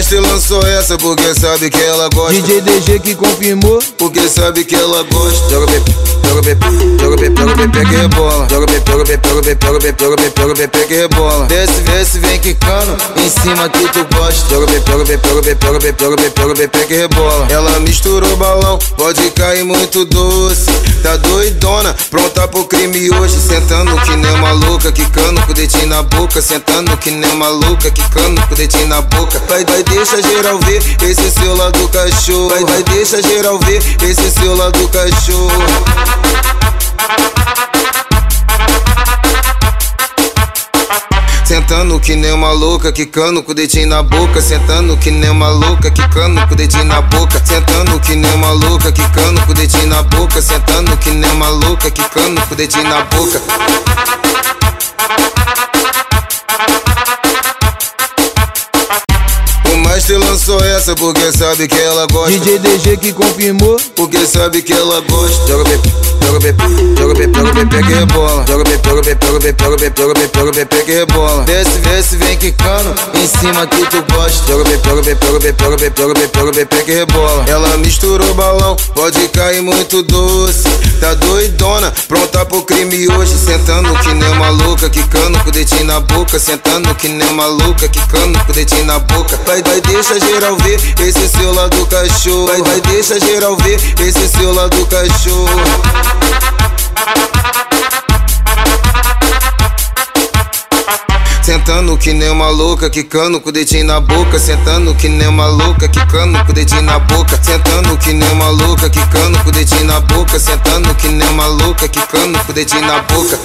essa porque sabe que ela gosta. DJ DG que confirmou. Porque sabe que ela gosta. Joga bebê, joga bebê, joga bebê, joga bebê que rebola. Joga bebê, joga bebê, joga bebê, joga bebê, joga bebê, joga bebê que rebola. Desce, desce, vem quicando em cima que tu gosta. Joga bebê, joga bebê, joga bebê, joga bebê, joga bebê, joga bebê que rebola. Ela misturou balão, pode cair muito doce. Tá doidona, pronta pro crime hoje. Sentando que nem uma louca, quicando com o dedinho na boca. Sentando que nem uma louca, quicando com o dedinho na boca. Vai, vai, deixa geral ver esse seu lado cachorro. Vai, vai, deixa geral ver esse seu lado cachorro. Sentando que nem uma louca, quicando com o dedinho na boca. Sentando que nem uma louca, quicando com o dedinho na boca. Sentando que nem uma louca, quicando com o dedinho na boca. Sentando que nem uma louca, quicando com o dedinho na boca. O mestre lançou essa porque sabe que ela gosta. DJ DG que confirmou. Porque sabe que ela gosta. Joga bebê, bebê que rebola. Joga bebê, joga bebê, joga bebê, joga bebê, joga bebê, joga bebê que rebola. Desce, desce, vem quicando em cima que tu gosta. Bebê, joga bebê, joga bebê, joga bebê que rebola. Ela misturou balão, pode cair muito doce. Tá doidona, pronta pro crime hoje. Sentando que nem uma louca, quicando com o dedinho na boca. Sentando que nem uma louca, quicando com o dedinho na boca. Vai, vai, deixa geral ver esse seu lado cachorro. Vai, vai, deixa geral ver esse seu lado cachorro. Sentando que nem uma louca, quicando com o dedinho na boca. Sentando que nem uma louca, quicando com o dedinho na boca. Sentando que nem uma louca, quicando com o dedinho na boca. Sentando que nem uma louca, quicando com o dedinho na boca.